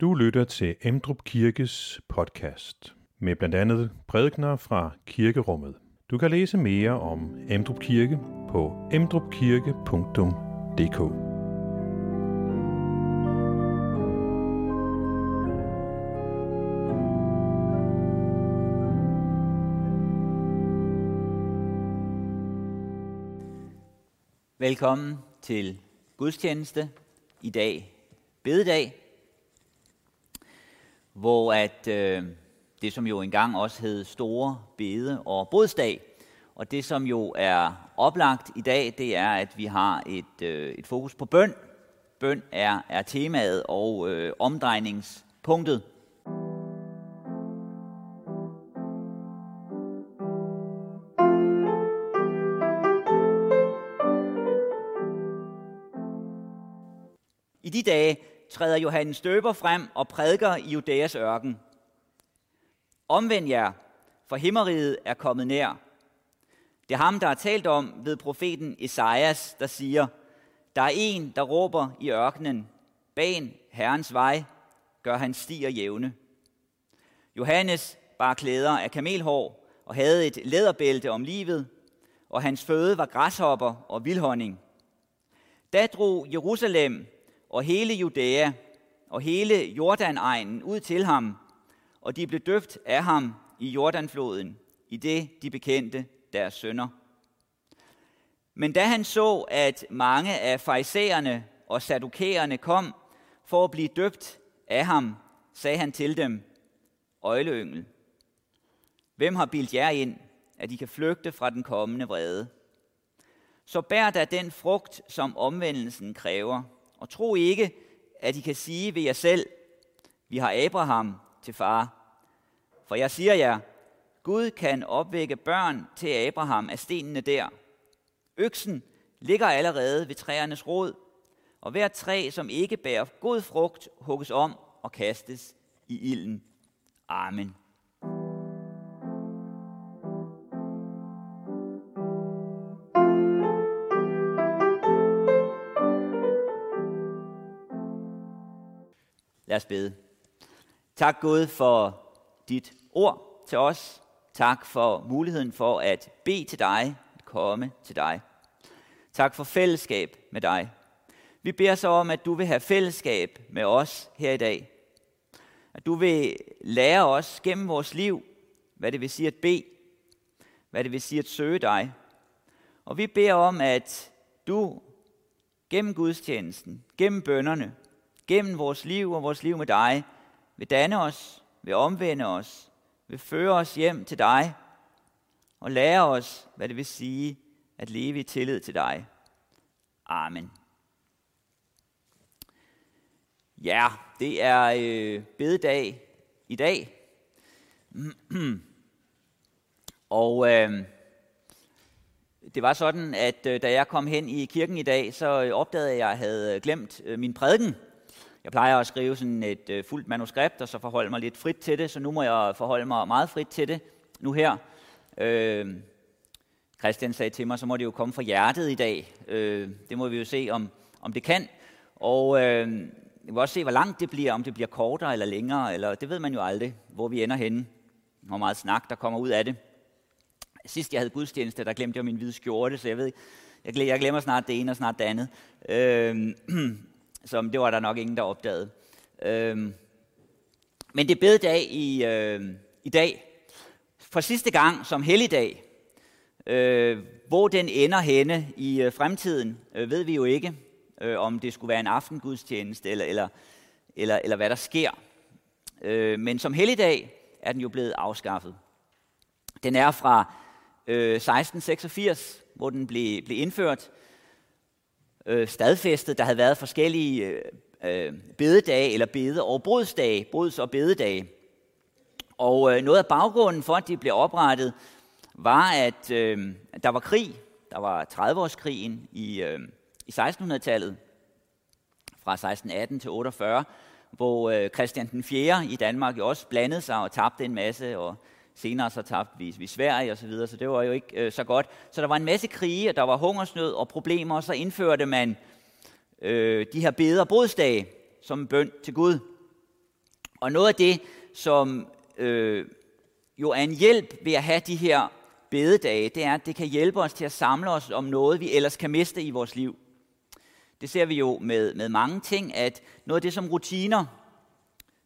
Du lytter til Emdrup Kirkes podcast med blandt andet prædikner fra kirkerummet. Du kan læse mere om Emdrup Kirke på emdrupkirke.dk. Velkommen til gudstjeneste i dag, bededag, hvor at øh, det som jo engang også hed Store Bede og Bodsdag, og det som jo er oplagt i dag, det er, at vi har et, øh, et fokus på bøn. Bøn er, er temaet og øh, omdrejningspunktet. I de dage træder Johannes Døber frem og prædiker i Judæas ørken. Omvend jer, for himmeriget er kommet nær. Det er ham, der er talt om ved profeten Esajas, der siger, der er en, der råber i ørkenen, ban Herrens vej, gør han stier jævne. Johannes bar klæder af kamelhår og havde et læderbælte om livet, og hans føde var græshopper og vildhonning. Da drog Jerusalem og hele Judæa og hele Jordanegnen ud til ham, og de blev døbt af ham i Jordanfloden, i det de bekendte deres sønder. Men da han så, at mange af farisæerne og sadukæerne kom for at blive døbt af ham, sagde han til dem, Øjleyngel, hvem har bildt jer ind, at I kan flygte fra den kommende vrede? Så bær da den frugt, som omvendelsen kræver, og tro ikke, at I kan sige ved jer selv, vi har Abraham til far. For jeg siger jer, Gud kan opvække børn til Abraham af stenene der. Øksen ligger allerede ved træernes rod, og hver træ, som ikke bærer god frugt, hugges om og kastes i ilden. Amen. Lad os bede. Tak Gud for dit ord til os. Tak for muligheden for at bede til dig, at komme til dig. Tak for fællesskab med dig. Vi beder så om, at du vil have fællesskab med os her i dag. At du vil lære os gennem vores liv, hvad det vil sige at bede, hvad det vil sige at søge dig. Og vi beder om, at du gennem gudstjenesten, gennem bønderne, gennem vores liv og vores liv med dig, vil danne os, vil omvende os, vil føre os hjem til dig og lære os, hvad det vil sige at leve i tillid til dig. Amen. Ja, det er øh, bededag i dag. og øh, det var sådan, at øh, da jeg kom hen i kirken i dag, så øh, opdagede jeg, at jeg havde øh, glemt øh, min prædiken. Jeg plejer at skrive sådan et øh, fuldt manuskript, og så forholde mig lidt frit til det, så nu må jeg forholde mig meget frit til det nu her. Øh, Christian sagde til mig, så må det jo komme fra hjertet i dag. Øh, det må vi jo se, om, om det kan. Og øh, vi vil også se, hvor langt det bliver, om det bliver kortere eller længere, eller det ved man jo aldrig, hvor vi ender henne. Hvor meget snak, der kommer ud af det. Sidst jeg havde gudstjeneste, der glemte jeg min hvide skjorte, så jeg ved, jeg glemmer snart det ene og snart det andet. Øh, som det var der nok ingen, der opdagede. Øhm, men det er bededag i, øh, i dag. Øhm, For sidste gang som helligdag. Øh, hvor den ender henne i øh, fremtiden, øh, ved vi jo ikke. Øh, om det skulle være en aftengudstjeneste, eller, eller, eller, eller hvad der sker. Øh, men som helligdag er den jo blevet afskaffet. Den er fra øh, 1686, hvor den blev, blev indført øh, stadfæstet. Der havde været forskellige øh, øh bededage, eller bede- og brudsdage, bruds- og bededage. Og øh, noget af baggrunden for, at de blev oprettet, var, at øh, der var krig. Der var 30-årskrigen i, øh, i 1600-tallet, fra 1618 til 48, hvor øh, Christian den 4. i Danmark jo også blandede sig og tabte en masse, og Senere så tabte vi, vi Sverige og så videre, så det var jo ikke øh, så godt. Så der var en masse krige, og der var hungersnød og problemer, og så indførte man øh, de her beder og som bøn til Gud. Og noget af det, som øh, jo er en hjælp ved at have de her bededage, det er, at det kan hjælpe os til at samle os om noget, vi ellers kan miste i vores liv. Det ser vi jo med, med mange ting, at noget af det som rutiner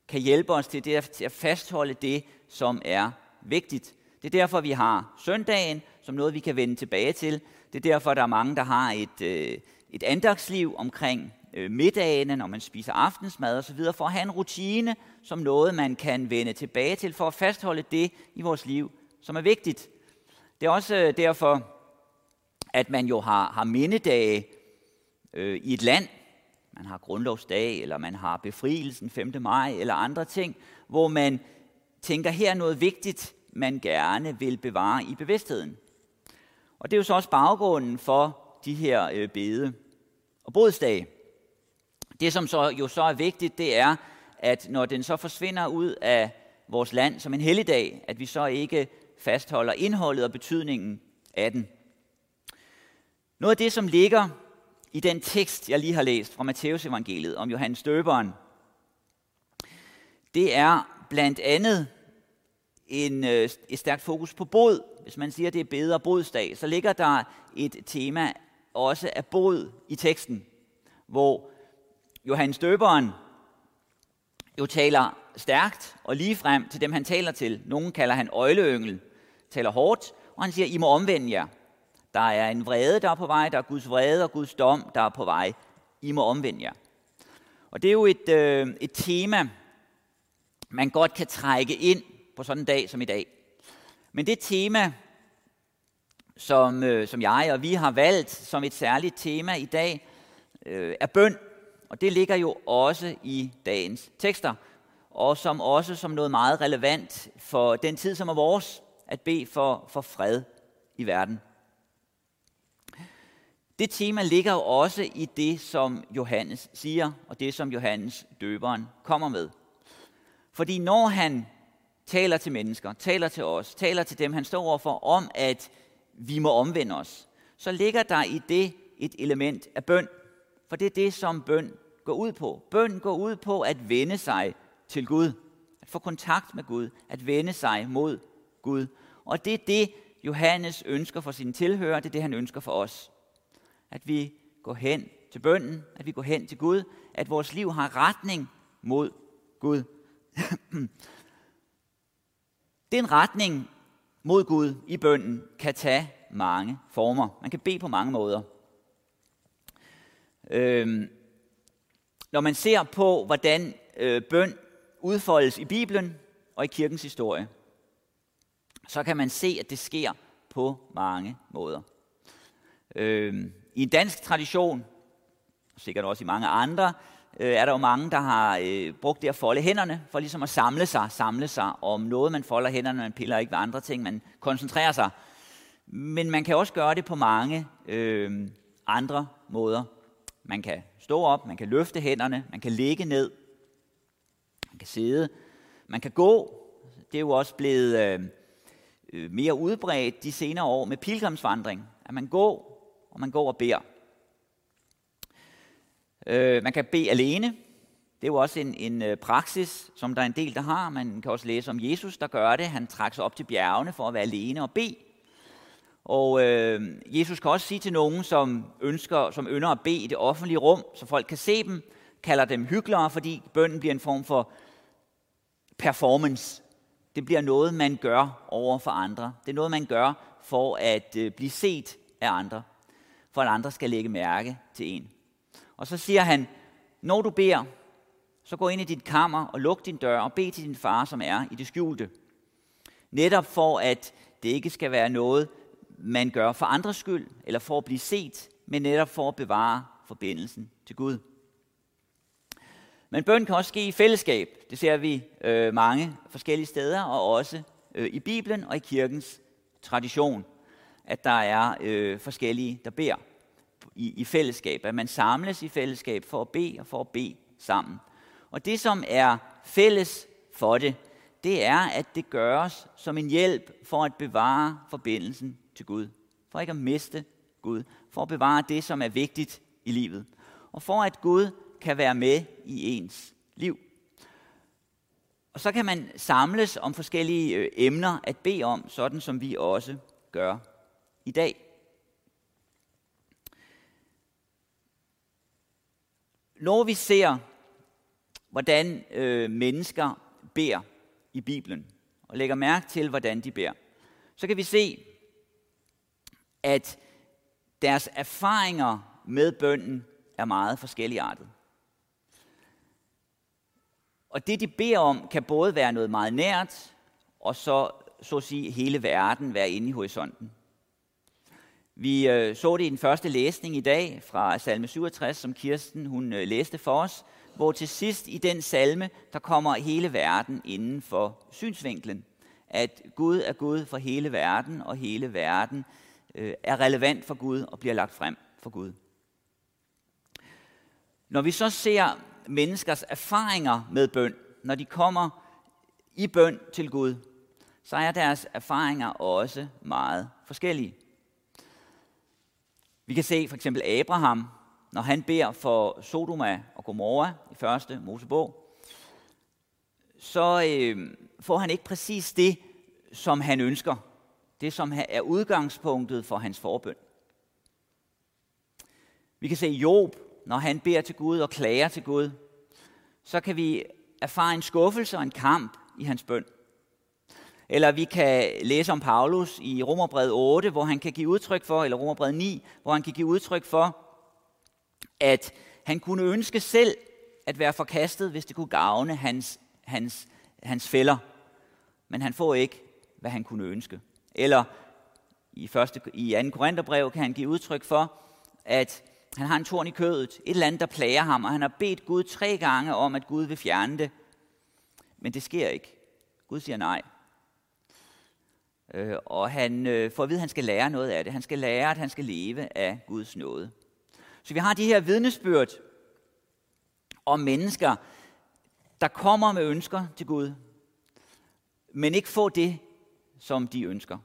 kan hjælpe os til, det er, til at fastholde det, som er vigtigt. Det er derfor, vi har søndagen som noget, vi kan vende tilbage til. Det er derfor, der er mange, der har et, øh, et andagsliv omkring øh, middagene, når man spiser aftensmad osv., for at have en rutine som noget, man kan vende tilbage til, for at fastholde det i vores liv, som er vigtigt. Det er også øh, derfor, at man jo har, har mindedage øh, i et land. Man har grundlovsdag, eller man har befrielsen 5. maj, eller andre ting, hvor man tænker, her er noget vigtigt, man gerne vil bevare i bevidstheden. Og det er jo så også baggrunden for de her øh, bede- og bodsdage. Det, som så, jo så er vigtigt, det er, at når den så forsvinder ud af vores land som en helligdag, at vi så ikke fastholder indholdet og betydningen af den. Noget af det, som ligger i den tekst, jeg lige har læst fra Matteus evangeliet om Johannes Døberen, det er blandt andet en, øh, et stærkt fokus på bod. Hvis man siger, at det er bedre bodsdag, så ligger der et tema også af bod i teksten, hvor Johannes Døberen jo taler stærkt og lige frem til dem, han taler til. Nogen kalder han øjleyngel, taler hårdt, og han siger, I må omvende jer. Der er en vrede, der er på vej, der er Guds vrede og Guds dom, der er på vej. I må omvende jer. Og det er jo et, øh, et tema, man godt kan trække ind på sådan en dag som i dag. Men det tema, som, øh, som jeg og vi har valgt som et særligt tema i dag, øh, er bøn. Og det ligger jo også i dagens tekster, og som også som noget meget relevant for den tid, som er vores, at bede for, for fred i verden. Det tema ligger jo også i det, som Johannes siger, og det, som Johannes døberen kommer med. Fordi når han taler til mennesker, taler til os, taler til dem, han står overfor, om at vi må omvende os, så ligger der i det et element af bøn. For det er det, som bøn går ud på. Bøn går ud på at vende sig til Gud. At få kontakt med Gud. At vende sig mod Gud. Og det er det, Johannes ønsker for sine tilhører. Det er det, han ønsker for os. At vi går hen til bønnen. At vi går hen til Gud. At vores liv har retning mod Gud. Den retning mod Gud i bønden kan tage mange former. Man kan bede på mange måder. Øhm, når man ser på, hvordan øh, bøn udfoldes i Bibelen og i kirkens historie, så kan man se, at det sker på mange måder. Øhm, I en dansk tradition, og sikkert også i mange andre, øh, er der jo mange, der har øh, brugt det at folde hænderne, for ligesom at samle sig, samle sig om noget. Man folder hænderne, man piller ikke ved andre ting, man koncentrerer sig. Men man kan også gøre det på mange øh, andre måder. Man kan stå op, man kan løfte hænderne, man kan ligge ned, man kan sidde, man kan gå. Det er jo også blevet øh, øh mere udbredt de senere år med pilgrimsvandring, at man går, og man går og beder. Øh, man kan bede alene. Det er jo også en, en øh, praksis, som der er en del, der har. Man kan også læse om Jesus, der gør det. Han trækker sig op til bjergene for at være alene og bede. Og øh, Jesus kan også sige til nogen, som ønsker, som ynder at bede i det offentlige rum, så folk kan se dem, kalder dem hyklere, fordi bønnen bliver en form for performance. Det bliver noget, man gør over for andre. Det er noget, man gør for at øh, blive set af andre. For at andre skal lægge mærke til en. Og så siger han, når du beder, så gå ind i dit kammer og luk din dør og bed til din far, som er i det skjulte. Netop for, at det ikke skal være noget, man gør for andres skyld, eller for at blive set, men netop for at bevare forbindelsen til Gud. Men bøn kan også ske i fællesskab. Det ser vi øh, mange forskellige steder, og også øh, i Bibelen og i kirkens tradition, at der er øh, forskellige, der beder i, i fællesskab, at man samles i fællesskab for at bede og for at bede sammen. Og det, som er fælles for det, det er, at det gøres som en hjælp for at bevare forbindelsen til Gud. For ikke at miste Gud. For at bevare det, som er vigtigt i livet. Og for at Gud kan være med i ens liv. Og så kan man samles om forskellige øh, emner at bede om, sådan som vi også gør i dag. Når vi ser, hvordan øh, mennesker beder i Bibelen, og lægger mærke til, hvordan de beder, så kan vi se, at deres erfaringer med bønden er meget forskelligartet. Og det, de beder om, kan både være noget meget nært, og så, så at sige, hele verden være inde i horisonten. Vi øh, så det i den første læsning i dag fra salme 67, som Kirsten hun øh, læste for os, hvor til sidst i den salme, der kommer hele verden inden for synsvinklen. At Gud er Gud for hele verden, og hele verden øh, er relevant for Gud og bliver lagt frem for Gud. Når vi så ser menneskers erfaringer med bøn, når de kommer i bøn til Gud, så er deres erfaringer også meget forskellige. Vi kan se for eksempel Abraham, når han beder for Sodoma og Gomorra i første Mosebog, så øh, får han ikke præcis det, som han ønsker. Det, som er udgangspunktet for hans forbøn. Vi kan se Job, når han beder til Gud og klager til Gud, så kan vi erfare en skuffelse og en kamp i hans bøn. Eller vi kan læse om Paulus i Romerbrevet 8, hvor han kan give udtryk for, eller Romerbrevet 9, hvor han kan give udtryk for, at han kunne ønske selv at være forkastet, hvis det kunne gavne hans, hans, hans fælder. Men han får ikke, hvad han kunne ønske. Eller i, første, i 2. Korintherbrev kan han give udtryk for, at han har en torn i kødet, et eller andet, der plager ham, og han har bedt Gud tre gange om, at Gud vil fjerne det. Men det sker ikke. Gud siger nej. Øh, og han øh, får at vide, at han skal lære noget af det. Han skal lære, at han skal leve af Guds nåde. Så vi har de her vidnesbyrd om mennesker, der kommer med ønsker til Gud, men ikke får det, som de ønsker.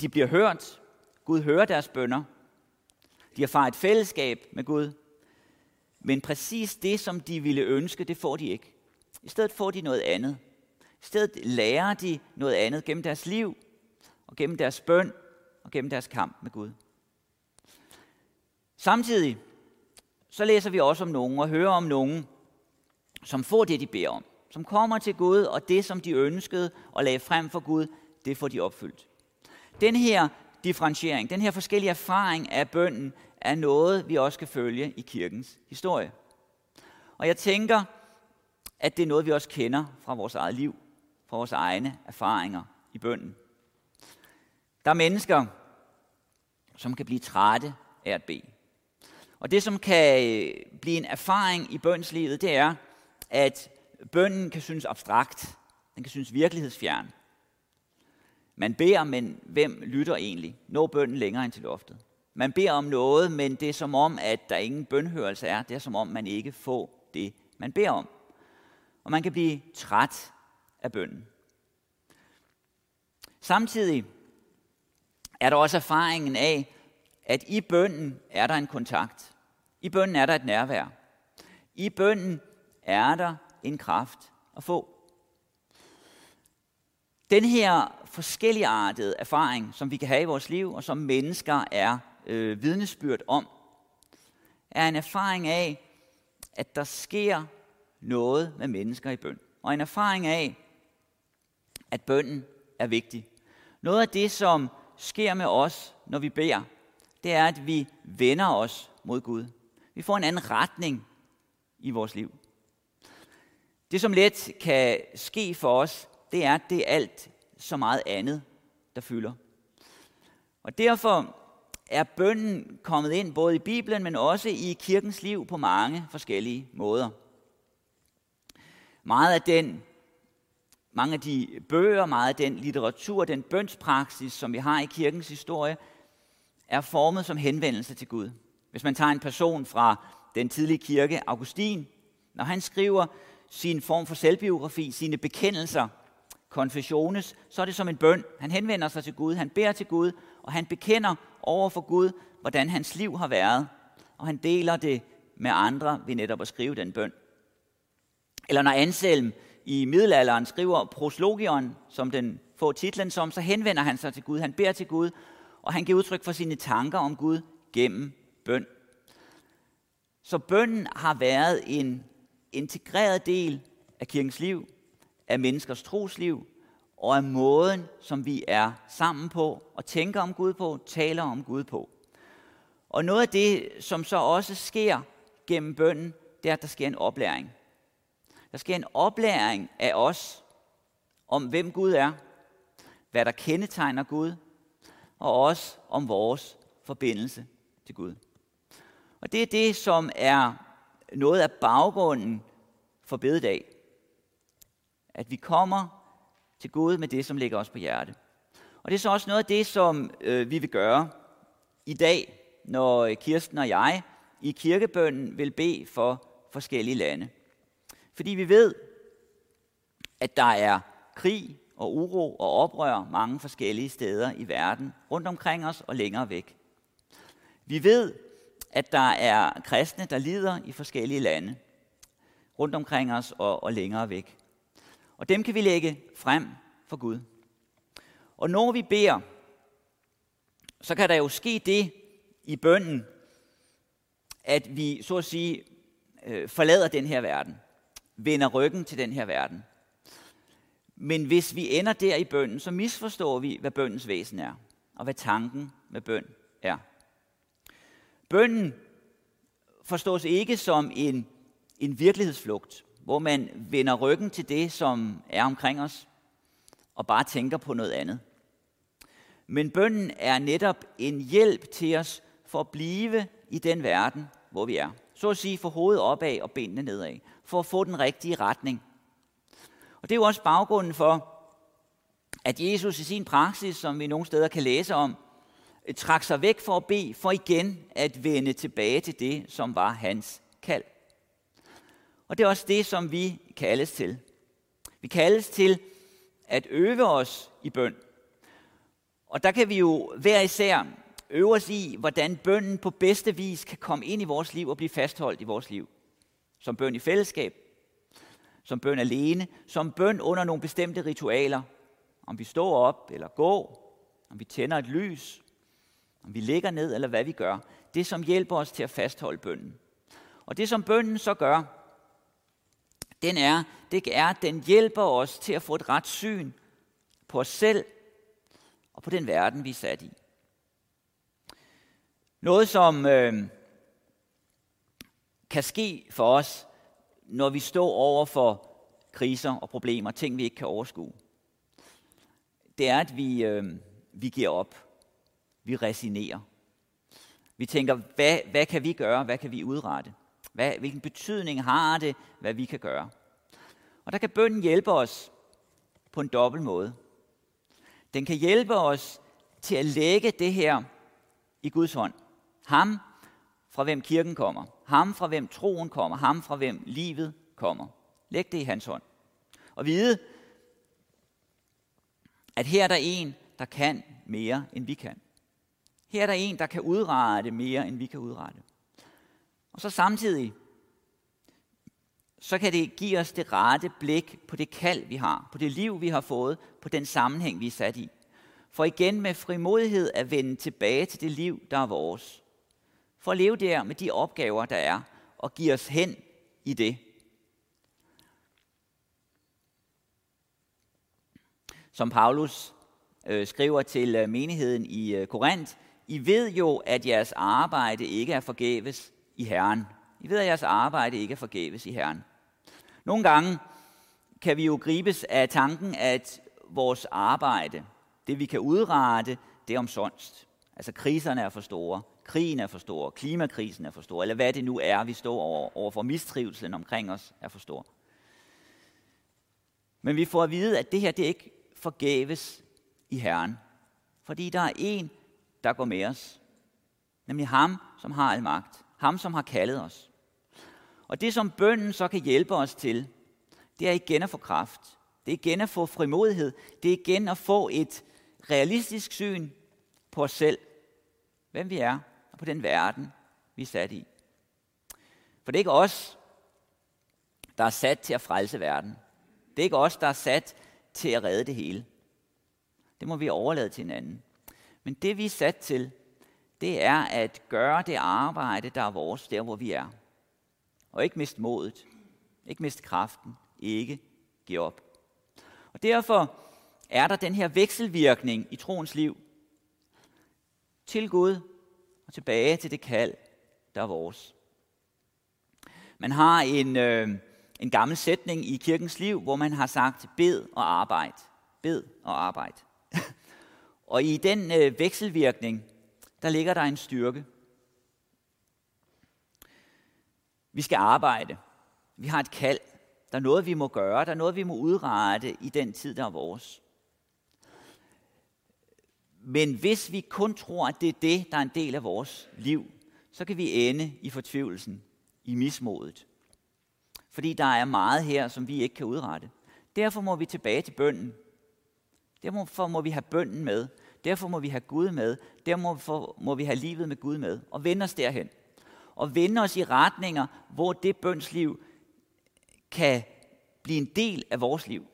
De bliver hørt. Gud hører deres bønder. De har et fællesskab med Gud. Men præcis det, som de ville ønske, det får de ikke. I stedet får de noget andet. I stedet lærer de noget andet gennem deres liv, og gennem deres bøn, og gennem deres kamp med Gud. Samtidig så læser vi også om nogen og hører om nogen, som får det, de beder om. Som kommer til Gud, og det, som de ønskede og lagde frem for Gud, det får de opfyldt. Den her differentiering, den her forskellige erfaring af bønden, er noget, vi også skal følge i kirkens historie. Og jeg tænker, at det er noget, vi også kender fra vores eget liv, fra vores egne erfaringer i bønden. Der er mennesker, som kan blive trætte af at bede. Og det, som kan øh, blive en erfaring i bønslivet, det er, at bønnen kan synes abstrakt. Den kan synes virkelighedsfjern. Man beder, men hvem lytter egentlig? Når bønnen længere ind til loftet. Man beder om noget, men det er som om, at der ingen bønhørelse er. Det er som om, man ikke får det, man beder om. Og man kan blive træt af bønnen. Samtidig er der også erfaringen af, at i bønnen er der en kontakt. I bønnen er der et nærvær. I bønnen er der en kraft at få. Den her forskelligartede erfaring, som vi kan have i vores liv, og som mennesker er øh, vidnesbyrd om, er en erfaring af, at der sker noget med mennesker i bøn. Og en erfaring af, at bønnen er vigtig. Noget af det, som sker med os, når vi beder, det er, at vi vender os mod Gud. Vi får en anden retning i vores liv. Det, som let kan ske for os, det er, at det er alt så meget andet, der fylder. Og derfor er bønnen kommet ind både i Bibelen, men også i kirkens liv på mange forskellige måder. Meget af den, mange af de bøger, meget af den litteratur, den bønspraksis, som vi har i kirkens historie, er formet som henvendelse til Gud. Hvis man tager en person fra den tidlige kirke, Augustin, når han skriver sin form for selvbiografi, sine bekendelser, konfessiones, så er det som en bøn. Han henvender sig til Gud, han beder til Gud, og han bekender over for Gud, hvordan hans liv har været, og han deler det med andre ved netop at skrive den bøn. Eller når Anselm i middelalderen skriver proslogion, som den får titlen som, så henvender han sig til Gud. Han beder til Gud, og han giver udtryk for sine tanker om Gud gennem bøn. Så bønnen har været en integreret del af kirkens liv, af menneskers trosliv, og af måden, som vi er sammen på, og tænker om Gud på, taler om Gud på. Og noget af det, som så også sker gennem bønnen, det er, at der sker en oplæring. Der sker en oplæring af os om, hvem Gud er, hvad der kendetegner Gud, og også om vores forbindelse til Gud. Og det er det, som er noget af baggrunden for bededag. At vi kommer til Gud med det, som ligger os på hjerte. Og det er så også noget af det, som øh, vi vil gøre i dag, når Kirsten og jeg i kirkebønnen vil bede for forskellige lande. Fordi vi ved, at der er krig og uro og oprør mange forskellige steder i verden, rundt omkring os og længere væk. Vi ved, at der er kristne, der lider i forskellige lande, rundt omkring os og, og længere væk. Og dem kan vi lægge frem for Gud. Og når vi beder, så kan der jo ske det i bønden, at vi så at sige øh, forlader den her verden, vender ryggen til den her verden. Men hvis vi ender der i bønden, så misforstår vi, hvad bøndens væsen er, og hvad tanken med bøn er. Bønden forstås ikke som en, en virkelighedsflugt, hvor man vender ryggen til det, som er omkring os, og bare tænker på noget andet. Men bønden er netop en hjælp til os for at blive i den verden, hvor vi er. Så at sige, få hovedet opad og benene nedad, for at få den rigtige retning. Og det er jo også baggrunden for, at Jesus i sin praksis, som vi nogle steder kan læse om, øh, trak sig væk for at bede, for igen at vende tilbage til det, som var hans kald. Og det er også det, som vi kaldes til. Vi kaldes til at øve os i bøn. Og der kan vi jo hver især øve os i, hvordan bønnen på bedste vis kan komme ind i vores liv og blive fastholdt i vores liv. Som bøn i fællesskab, som bøn alene, som bøn under nogle bestemte ritualer. Om vi står op eller går, om vi tænder et lys, om vi ligger ned eller hvad vi gør. Det, som hjælper os til at fastholde bønnen. Og det, som bønnen så gør, den er, det er, at den hjælper os til at få et ret syn på os selv og på den verden, vi er sat i. Noget, som øh, kan ske for os, når vi står over for kriser og problemer, ting vi ikke kan overskue, det er, at vi, øh, vi giver op. Vi resignerer. Vi tænker, hvad, hvad kan vi gøre? Hvad kan vi udrette? Hvad, hvilken betydning har det, hvad vi kan gøre? Og der kan bønden hjælpe os på en dobbelt måde. Den kan hjælpe os til at lægge det her i Guds hånd. Ham, fra hvem kirken kommer. Ham, fra hvem troen kommer. Ham, fra hvem livet kommer. Læg det i hans hånd. Og vide, at her er der en, der kan mere, end vi kan. Her er der en, der kan udrette mere, end vi kan udrette. Og så samtidig, så kan det give os det rette blik på det kald, vi har, på det liv, vi har fået, på den sammenhæng, vi er sat i. For igen med frimodighed at vende tilbage til det liv, der er vores. For at leve der med de opgaver, der er, og give os hen i det. Som Paulus øh, skriver til øh, menigheden i øh, Korinth, I ved jo, at jeres arbejde ikke er forgæves i Herren. I ved, at jeres arbejde ikke er forgæves i Herren. Nogle gange kan vi jo gribes af tanken, at vores arbejde, det vi kan udrette, det er omsonst. Altså kriserne er for store, krigen er for stor, klimakrisen er for stor, eller hvad det nu er, vi står over, over for mistrivselen omkring os er for stor. Men vi får at vide, at det her det er ikke forgæves i Herren. Fordi der er en, der går med os. Nemlig ham, som har al magt. Ham, som har kaldet os. Og det, som bønden så kan hjælpe os til, det er igen at få kraft. Det er igen at få frimodighed. Det er igen at få et realistisk syn på os selv. Hvem vi er, og på den verden, vi er sat i. For det er ikke os, der er sat til at frelse verden. Det er ikke os, der er sat til at redde det hele. Det må vi overlade til hinanden. Men det vi er sat til, det er at gøre det arbejde, der er vores, der hvor vi er. Og ikke miste modet, ikke miste kraften, ikke give op. Og derfor er der den her vekselvirkning i troens liv til Gud og tilbage til det kald, der er vores. Man har en, øh, en gammel sætning i kirkens liv, hvor man har sagt, bed og arbejde. Bed og arbejde. og i den øh, vekselvirkning, der ligger der en styrke. Vi skal arbejde. Vi har et kald. Der er noget, vi må gøre. Der er noget, vi må udrette i den tid, der er vores. Men hvis vi kun tror, at det er det, der er en del af vores liv, så kan vi ende i fortvivlelsen, i mismodet. Fordi der er meget her, som vi ikke kan udrette. Derfor må vi tilbage til bønden. Derfor må vi have bønden med. Derfor må vi have Gud med. Derfor må vi have livet med Gud med. Og vende os derhen. Og vende os i retninger, hvor det bønsliv kan blive en del af vores liv.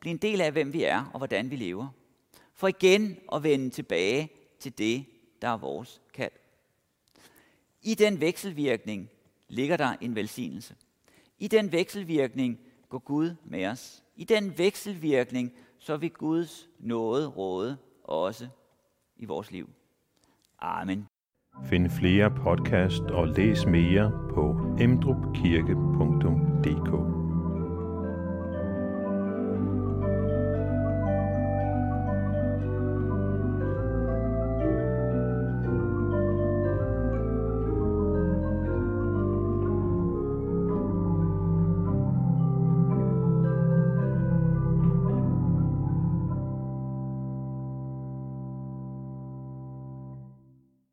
Blive en del af, hvem vi er og hvordan vi lever. For igen at vende tilbage til det, der er vores kald. I den vekselvirkning ligger der en velsignelse. I den vekselvirkning går Gud med os. I den vekselvirkning så vil Guds nåde råde også i vores liv. Amen. Find flere podcast og læs mere på emdrupkirke.dk